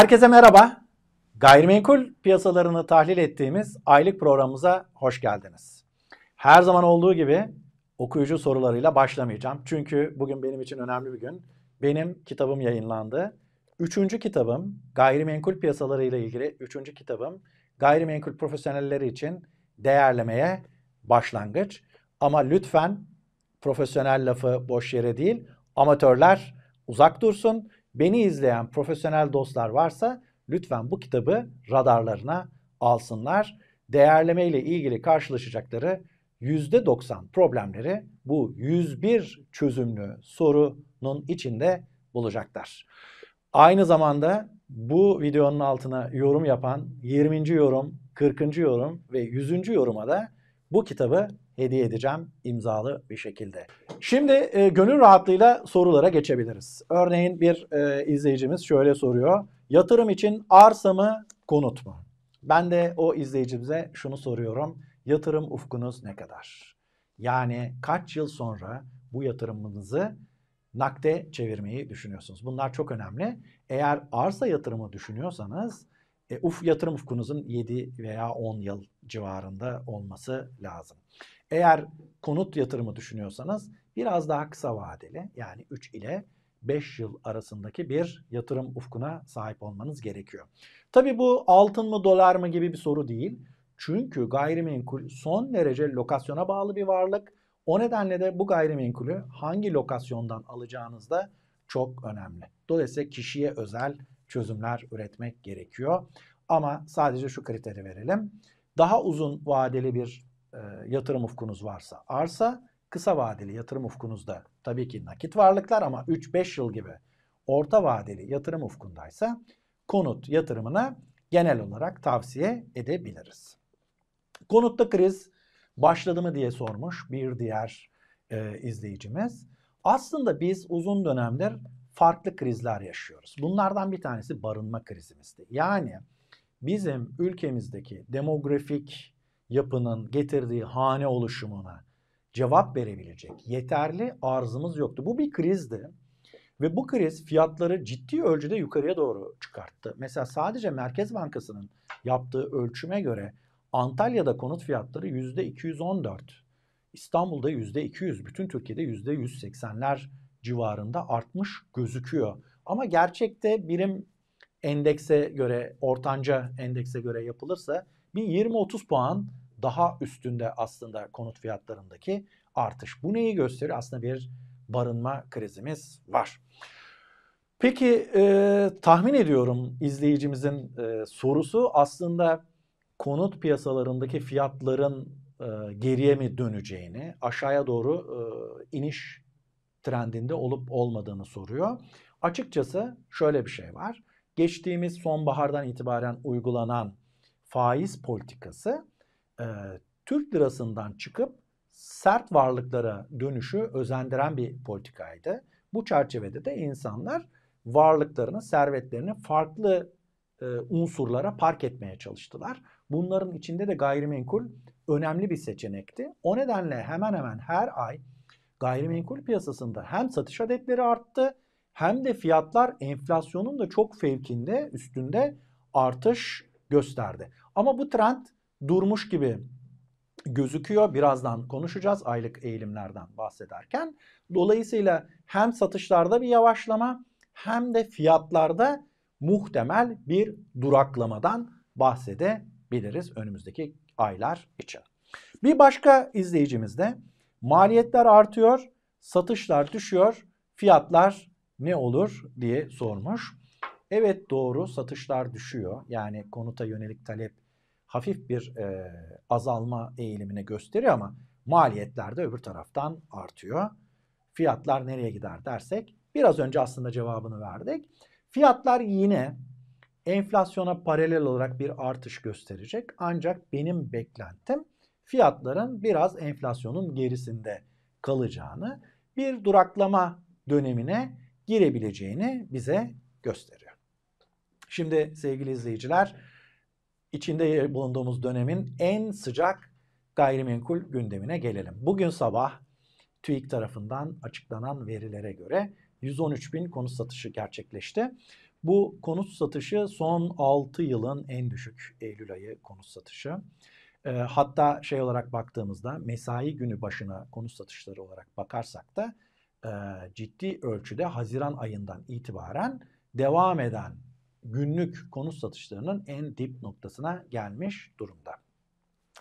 Herkese merhaba. Gayrimenkul piyasalarını tahlil ettiğimiz aylık programımıza hoş geldiniz. Her zaman olduğu gibi okuyucu sorularıyla başlamayacağım. Çünkü bugün benim için önemli bir gün. Benim kitabım yayınlandı. Üçüncü kitabım gayrimenkul piyasaları ile ilgili üçüncü kitabım gayrimenkul profesyonelleri için değerlemeye başlangıç. Ama lütfen profesyonel lafı boş yere değil amatörler uzak dursun. Beni izleyen profesyonel dostlar varsa lütfen bu kitabı radarlarına alsınlar. Değerleme ile ilgili karşılaşacakları %90 problemleri bu 101 çözümlü sorunun içinde bulacaklar. Aynı zamanda bu videonun altına yorum yapan 20. yorum, 40. yorum ve 100. yoruma da bu kitabı hediye edeceğim imzalı bir şekilde. Şimdi e, gönül rahatlığıyla sorulara geçebiliriz. Örneğin bir e, izleyicimiz şöyle soruyor. Yatırım için arsa mı, konut mu? Ben de o izleyicimize şunu soruyorum. Yatırım ufkunuz ne kadar? Yani kaç yıl sonra bu yatırımınızı nakde çevirmeyi düşünüyorsunuz? Bunlar çok önemli. Eğer arsa yatırımı düşünüyorsanız e, uf yatırım ufkunuzun 7 veya 10 yıl civarında olması lazım. Eğer konut yatırımı düşünüyorsanız biraz daha kısa vadeli yani 3 ile 5 yıl arasındaki bir yatırım ufkuna sahip olmanız gerekiyor. Tabii bu altın mı dolar mı gibi bir soru değil. Çünkü gayrimenkul son derece lokasyona bağlı bir varlık. O nedenle de bu gayrimenkulü hangi lokasyondan alacağınız da çok önemli. Dolayısıyla kişiye özel çözümler üretmek gerekiyor. Ama sadece şu kriteri verelim. Daha uzun vadeli bir e, yatırım ufkunuz varsa arsa, kısa vadeli yatırım ufkunuzda tabii ki nakit varlıklar ama 3-5 yıl gibi orta vadeli yatırım ufkundaysa konut yatırımına genel olarak tavsiye edebiliriz. Konutta kriz başladı mı diye sormuş bir diğer e, izleyicimiz. Aslında biz uzun dönemdir farklı krizler yaşıyoruz. Bunlardan bir tanesi barınma krizimizdi. Yani bizim ülkemizdeki demografik yapının getirdiği hane oluşumuna cevap verebilecek yeterli arzımız yoktu. Bu bir krizdi. Ve bu kriz fiyatları ciddi ölçüde yukarıya doğru çıkarttı. Mesela sadece Merkez Bankası'nın yaptığı ölçüme göre Antalya'da konut fiyatları %214, İstanbul'da %200, bütün Türkiye'de %180'ler civarında artmış gözüküyor. Ama gerçekte birim endekse göre, ortanca endekse göre yapılırsa bir 20-30 puan daha üstünde aslında konut fiyatlarındaki artış. Bu neyi gösteriyor? Aslında bir barınma krizimiz var. Peki e, tahmin ediyorum izleyicimizin e, sorusu aslında konut piyasalarındaki fiyatların e, geriye mi döneceğini, aşağıya doğru e, iniş trendinde olup olmadığını soruyor. Açıkçası şöyle bir şey var. Geçtiğimiz sonbahardan itibaren uygulanan faiz politikası e, Türk lirasından çıkıp sert varlıklara dönüşü özendiren bir politikaydı. Bu çerçevede de insanlar varlıklarını, servetlerini farklı e, unsurlara park etmeye çalıştılar. Bunların içinde de gayrimenkul önemli bir seçenekti. O nedenle hemen hemen her ay gayrimenkul piyasasında hem satış adetleri arttı hem de fiyatlar enflasyonun da çok fevkinde üstünde artış gösterdi. Ama bu trend durmuş gibi gözüküyor. Birazdan konuşacağız aylık eğilimlerden bahsederken. Dolayısıyla hem satışlarda bir yavaşlama hem de fiyatlarda muhtemel bir duraklamadan bahsedebiliriz önümüzdeki aylar için. Bir başka izleyicimiz de maliyetler artıyor, satışlar düşüyor, fiyatlar ne olur diye sormuş. Evet doğru satışlar düşüyor. Yani konuta yönelik talep hafif bir e, azalma eğilimine gösteriyor ama maliyetler de öbür taraftan artıyor. Fiyatlar nereye gider dersek biraz önce aslında cevabını verdik. Fiyatlar yine enflasyona paralel olarak bir artış gösterecek. Ancak benim beklentim fiyatların biraz enflasyonun gerisinde kalacağını, bir duraklama dönemine girebileceğini bize gösteriyor. Şimdi sevgili izleyiciler, içinde bulunduğumuz dönemin en sıcak gayrimenkul gündemine gelelim. Bugün sabah TÜİK tarafından açıklanan verilere göre 113 bin konut satışı gerçekleşti. Bu konut satışı son 6 yılın en düşük Eylül ayı konut satışı. E, hatta şey olarak baktığımızda mesai günü başına konut satışları olarak bakarsak da e, ciddi ölçüde Haziran ayından itibaren devam eden günlük konut satışlarının en dip noktasına gelmiş durumda.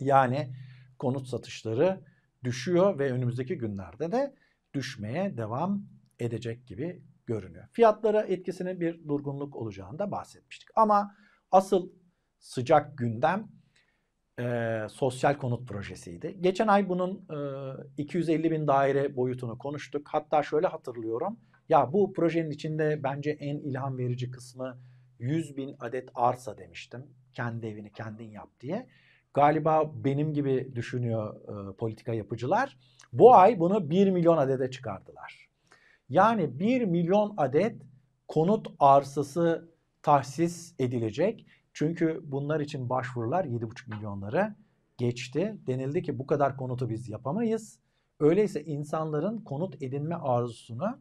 Yani konut satışları düşüyor ve önümüzdeki günlerde de düşmeye devam edecek gibi görünüyor. Fiyatlara etkisinin bir durgunluk olacağını da bahsetmiştik. Ama asıl sıcak gündem e, sosyal konut projesiydi. Geçen ay bunun e, 250 bin daire boyutunu konuştuk. Hatta şöyle hatırlıyorum. Ya bu projenin içinde bence en ilham verici kısmı 100 bin adet arsa demiştim. Kendi evini kendin yap diye. Galiba benim gibi düşünüyor e, politika yapıcılar. Bu ay bunu 1 milyon adede çıkardılar. Yani 1 milyon adet konut arsası tahsis edilecek. Çünkü bunlar için başvurular 7,5 milyonları geçti. Denildi ki bu kadar konutu biz yapamayız. Öyleyse insanların konut edinme arzusunu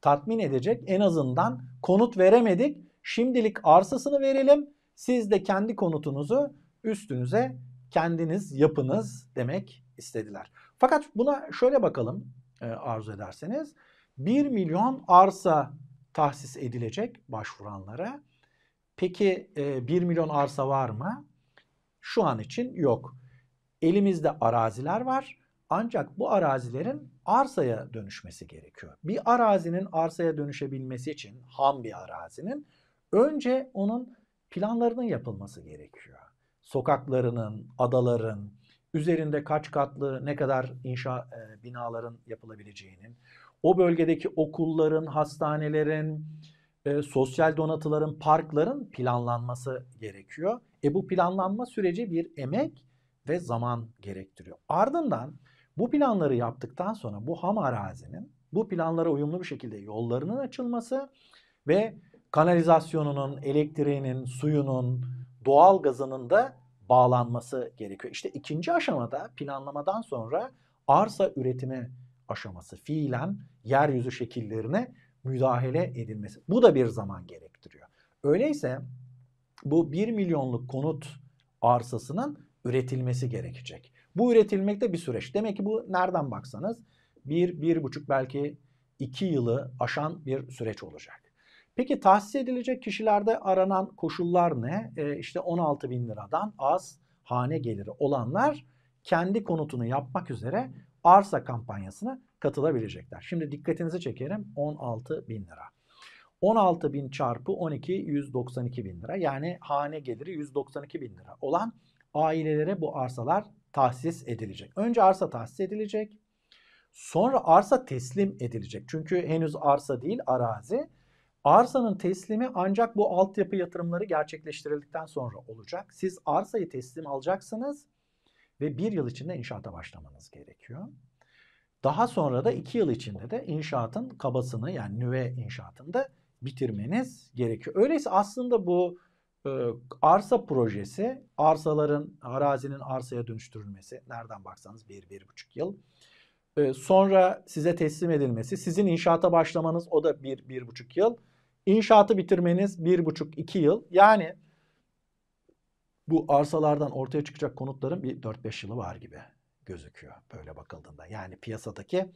tatmin edecek en azından konut veremedik. Şimdilik arsasını verelim. Siz de kendi konutunuzu üstünüze kendiniz yapınız demek istediler. Fakat buna şöyle bakalım e, arzu ederseniz. 1 milyon arsa tahsis edilecek başvuranlara. Peki 1 e, milyon arsa var mı? Şu an için yok. Elimizde araziler var. Ancak bu arazilerin arsaya dönüşmesi gerekiyor. Bir arazinin arsaya dönüşebilmesi için ham bir arazinin önce onun planlarının yapılması gerekiyor. Sokaklarının, adaların, üzerinde kaç katlı ne kadar inşa e, binaların yapılabileceğinin, o bölgedeki okulların, hastanelerin, e, sosyal donatıların, parkların planlanması gerekiyor. E bu planlanma süreci bir emek ve zaman gerektiriyor. Ardından bu planları yaptıktan sonra bu ham arazinin bu planlara uyumlu bir şekilde yollarının açılması ve kanalizasyonunun, elektriğinin, suyunun, doğal gazının da bağlanması gerekiyor. İşte ikinci aşamada planlamadan sonra arsa üretimi aşaması fiilen yeryüzü şekillerine müdahale edilmesi. Bu da bir zaman gerektiriyor. Öyleyse bu 1 milyonluk konut arsasının üretilmesi gerekecek. Bu üretilmek de bir süreç. Demek ki bu nereden baksanız bir, bir buçuk belki iki yılı aşan bir süreç olacak. Peki tahsis edilecek kişilerde aranan koşullar ne? E, işte 16 bin liradan az hane geliri olanlar kendi konutunu yapmak üzere arsa kampanyasına katılabilecekler. Şimdi dikkatinizi çekerim 16 bin lira. 16 bin çarpı 12 192 bin lira yani hane geliri 192 bin lira olan ailelere bu arsalar tahsis edilecek. Önce arsa tahsis edilecek. Sonra arsa teslim edilecek. Çünkü henüz arsa değil arazi. Arsanın teslimi ancak bu altyapı yatırımları gerçekleştirildikten sonra olacak. Siz arsayı teslim alacaksınız ve bir yıl içinde inşaata başlamanız gerekiyor. Daha sonra da iki yıl içinde de inşaatın kabasını yani nüve inşaatını da bitirmeniz gerekiyor. Öyleyse aslında bu e, arsa projesi, arsaların, arazinin arsaya dönüştürülmesi nereden baksanız bir, bir buçuk yıl. E, sonra size teslim edilmesi, sizin inşaata başlamanız o da bir, bir buçuk yıl. İnşaatı bitirmeniz bir buçuk, iki yıl. Yani bu arsalardan ortaya çıkacak konutların bir 4-5 yılı var gibi gözüküyor böyle bakıldığında. Yani piyasadaki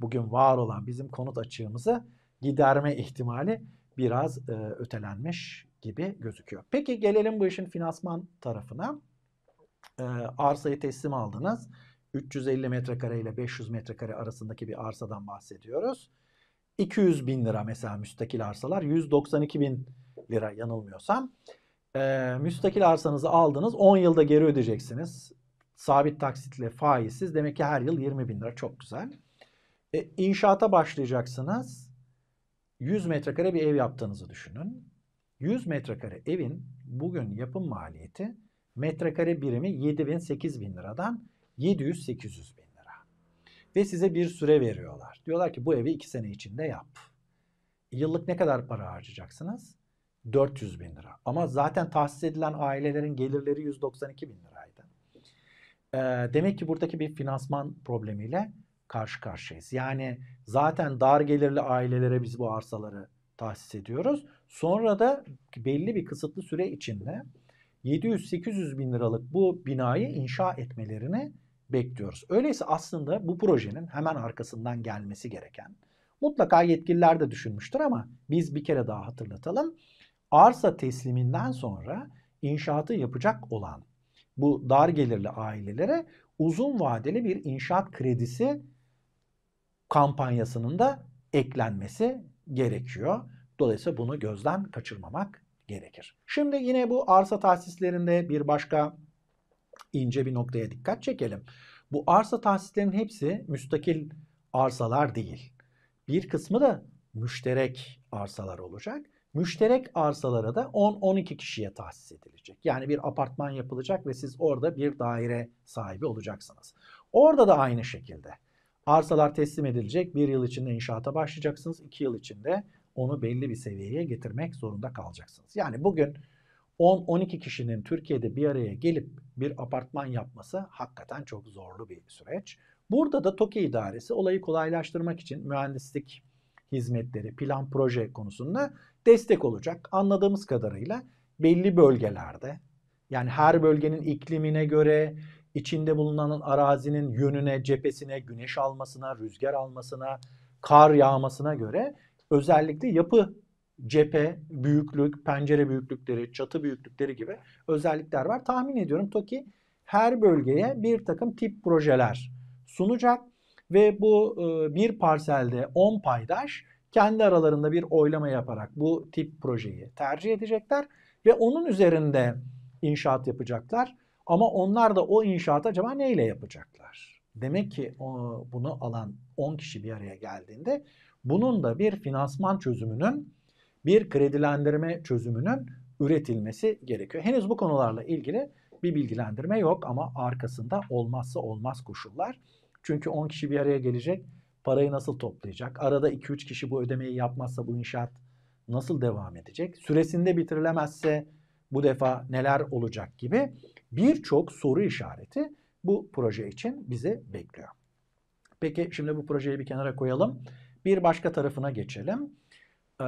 bugün var olan bizim konut açığımızı giderme ihtimali biraz e, ötelenmiş gibi gözüküyor. Peki gelelim bu işin finansman tarafına. E, arsayı teslim aldınız. 350 metrekare ile 500 metrekare arasındaki bir arsadan bahsediyoruz. 200 bin lira mesela müstakil arsalar 192 bin lira yanılmıyorsam. E, müstakil arsanızı aldınız 10 yılda geri ödeyeceksiniz. Sabit taksitle faizsiz demek ki her yıl 20 bin lira çok güzel. E, inşaata başlayacaksınız. 100 metrekare bir ev yaptığınızı düşünün. 100 metrekare evin bugün yapım maliyeti metrekare birimi 7 bin 8 bin liradan 700-800 bin lira. Ve size bir süre veriyorlar. Diyorlar ki bu evi 2 sene içinde yap. Yıllık ne kadar para harcayacaksınız? 400 bin lira. Ama zaten tahsis edilen ailelerin gelirleri 192 bin liraydı. Ee, demek ki buradaki bir finansman problemiyle karşı karşıyayız. Yani zaten dar gelirli ailelere biz bu arsaları tahsis ediyoruz. Sonra da belli bir kısıtlı süre içinde 700-800 bin liralık bu binayı inşa etmelerini bekliyoruz. Öyleyse aslında bu projenin hemen arkasından gelmesi gereken mutlaka yetkililer de düşünmüştür ama biz bir kere daha hatırlatalım. Arsa tesliminden sonra inşaatı yapacak olan bu dar gelirli ailelere uzun vadeli bir inşaat kredisi kampanyasının da eklenmesi gerekiyor. Dolayısıyla bunu gözden kaçırmamak gerekir. Şimdi yine bu arsa tahsislerinde bir başka ince bir noktaya dikkat çekelim. Bu arsa tahsislerinin hepsi müstakil arsalar değil. Bir kısmı da müşterek arsalar olacak. Müşterek arsalara da 10-12 kişiye tahsis edilecek. Yani bir apartman yapılacak ve siz orada bir daire sahibi olacaksınız. Orada da aynı şekilde arsalar teslim edilecek. Bir yıl içinde inşaata başlayacaksınız. iki yıl içinde onu belli bir seviyeye getirmek zorunda kalacaksınız. Yani bugün 10-12 kişinin Türkiye'de bir araya gelip bir apartman yapması hakikaten çok zorlu bir süreç. Burada da TOKİ idaresi olayı kolaylaştırmak için mühendislik hizmetleri, plan proje konusunda destek olacak. Anladığımız kadarıyla belli bölgelerde yani her bölgenin iklimine göre, içinde bulunan arazinin yönüne, cephesine, güneş almasına, rüzgar almasına, kar yağmasına göre özellikle yapı cephe, büyüklük, pencere büyüklükleri, çatı büyüklükleri gibi özellikler var. Tahmin ediyorum TOKİ her bölgeye bir takım tip projeler sunacak ve bu e, bir parselde 10 paydaş kendi aralarında bir oylama yaparak bu tip projeyi tercih edecekler ve onun üzerinde inşaat yapacaklar. Ama onlar da o inşaat acaba neyle yapacaklar? Demek ki o, bunu alan 10 kişi bir araya geldiğinde bunun da bir finansman çözümünün, bir kredilendirme çözümünün üretilmesi gerekiyor. Henüz bu konularla ilgili bir bilgilendirme yok ama arkasında olmazsa olmaz koşullar. Çünkü 10 kişi bir araya gelecek. Parayı nasıl toplayacak? Arada 2-3 kişi bu ödemeyi yapmazsa bu inşaat nasıl devam edecek? Süresinde bitirilemezse bu defa neler olacak gibi birçok soru işareti bu proje için bizi bekliyor. Peki şimdi bu projeyi bir kenara koyalım. Bir başka tarafına geçelim. Ee,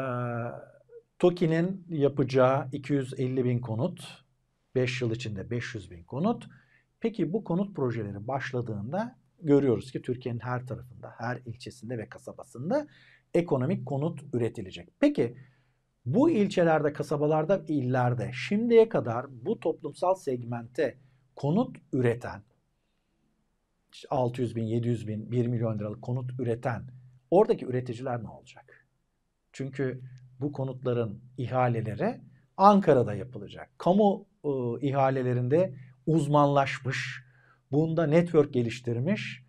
TOKİ'nin yapacağı 250 bin konut, 5 yıl içinde 500 bin konut. Peki bu konut projeleri başladığında görüyoruz ki Türkiye'nin her tarafında, her ilçesinde ve kasabasında ekonomik konut üretilecek. Peki bu ilçelerde, kasabalarda, illerde şimdiye kadar bu toplumsal segmente konut üreten 600 bin, 700 bin, 1 milyon liralık konut üreten oradaki üreticiler ne olacak? Çünkü bu konutların ihaleleri Ankara'da yapılacak. Kamu e, ihalelerinde uzmanlaşmış, bunda network geliştirmiş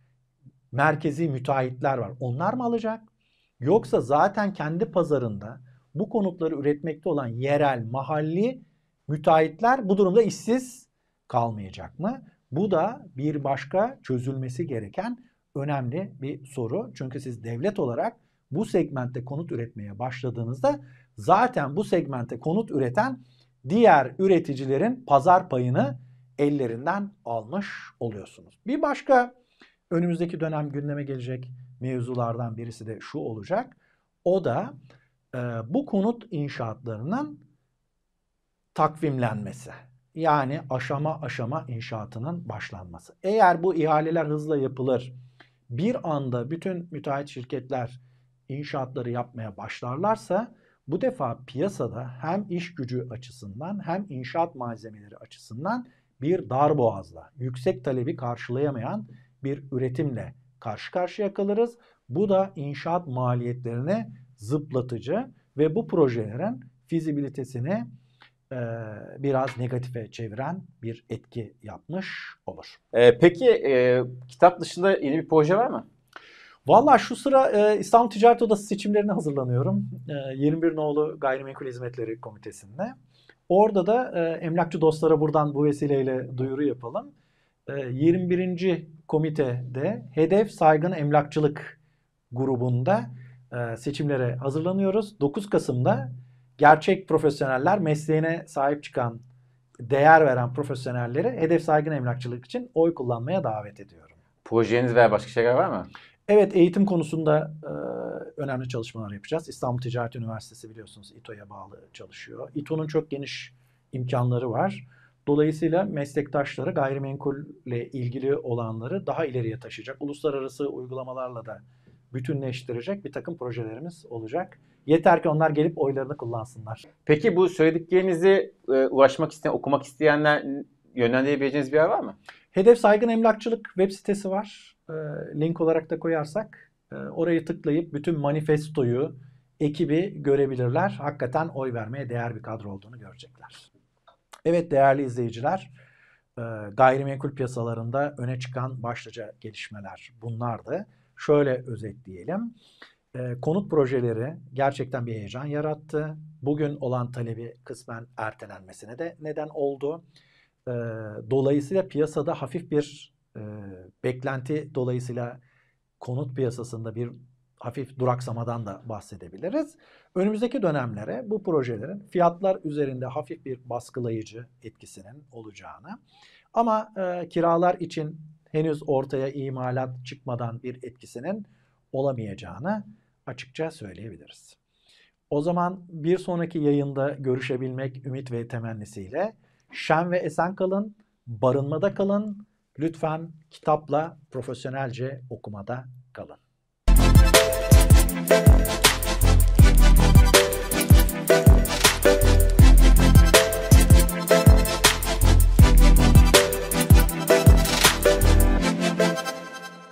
merkezi müteahhitler var. Onlar mı alacak? Yoksa zaten kendi pazarında bu konutları üretmekte olan yerel, mahalli müteahhitler bu durumda işsiz kalmayacak mı? Bu da bir başka çözülmesi gereken önemli bir soru. Çünkü siz devlet olarak bu segmentte konut üretmeye başladığınızda zaten bu segmente konut üreten diğer üreticilerin pazar payını ellerinden almış oluyorsunuz. Bir başka önümüzdeki dönem gündeme gelecek mevzulardan birisi de şu olacak. O da e, bu konut inşaatlarının takvimlenmesi. Yani aşama aşama inşaatının başlanması. Eğer bu ihaleler hızla yapılır, bir anda bütün müteahhit şirketler inşaatları yapmaya başlarlarsa bu defa piyasada hem iş gücü açısından hem inşaat malzemeleri açısından bir dar boğazla, yüksek talebi karşılayamayan bir üretimle karşı karşıya kalırız. Bu da inşaat maliyetlerini zıplatıcı ve bu projelerin fizibilitesini e, biraz negatife çeviren bir etki yapmış olur. E, peki e, kitap dışında yeni bir proje var mı? Valla şu sıra e, İstanbul Ticaret Odası seçimlerine hazırlanıyorum. E, 21 nolu Gayrimenkul Hizmetleri Komitesi'nde. Orada da e, emlakçı dostlara buradan bu vesileyle duyuru yapalım. E, 21. komitede Hedef Saygın Emlakçılık grubunda e, seçimlere hazırlanıyoruz. 9 Kasım'da gerçek profesyoneller mesleğine sahip çıkan, değer veren profesyonelleri hedef saygın emlakçılık için oy kullanmaya davet ediyorum. Projeniz veya başka şeyler var mı? Evet eğitim konusunda e, önemli çalışmalar yapacağız. İstanbul Ticaret Üniversitesi biliyorsunuz İTO'ya bağlı çalışıyor. İTO'nun çok geniş imkanları var. Dolayısıyla meslektaşları gayrimenkulle ilgili olanları daha ileriye taşıyacak. Uluslararası uygulamalarla da bütünleştirecek bir takım projelerimiz olacak. Yeter ki onlar gelip oylarını kullansınlar. Peki bu söylediklerinizi e, ulaşmak isteyen, okumak isteyenler yönlendirebileceğiniz bir yer var mı? Hedef Saygın Emlakçılık web sitesi var. E, link olarak da koyarsak e, orayı tıklayıp bütün manifestoyu, ekibi görebilirler. Hakikaten oy vermeye değer bir kadro olduğunu görecekler. Evet değerli izleyiciler, e, gayrimenkul piyasalarında öne çıkan başlıca gelişmeler bunlardı. Şöyle özetleyelim. E, konut projeleri gerçekten bir heyecan yarattı. Bugün olan talebi kısmen ertelenmesine de neden oldu. Dolayısıyla piyasada hafif bir e, beklenti dolayısıyla konut piyasasında bir hafif duraksamadan da bahsedebiliriz. Önümüzdeki dönemlere bu projelerin fiyatlar üzerinde hafif bir baskılayıcı etkisinin olacağını ama e, kiralar için henüz ortaya imalat çıkmadan bir etkisinin olamayacağını açıkça söyleyebiliriz. O zaman bir sonraki yayında görüşebilmek ümit ve temennisiyle şen ve esen kalın, barınmada kalın, lütfen kitapla profesyonelce okumada kalın.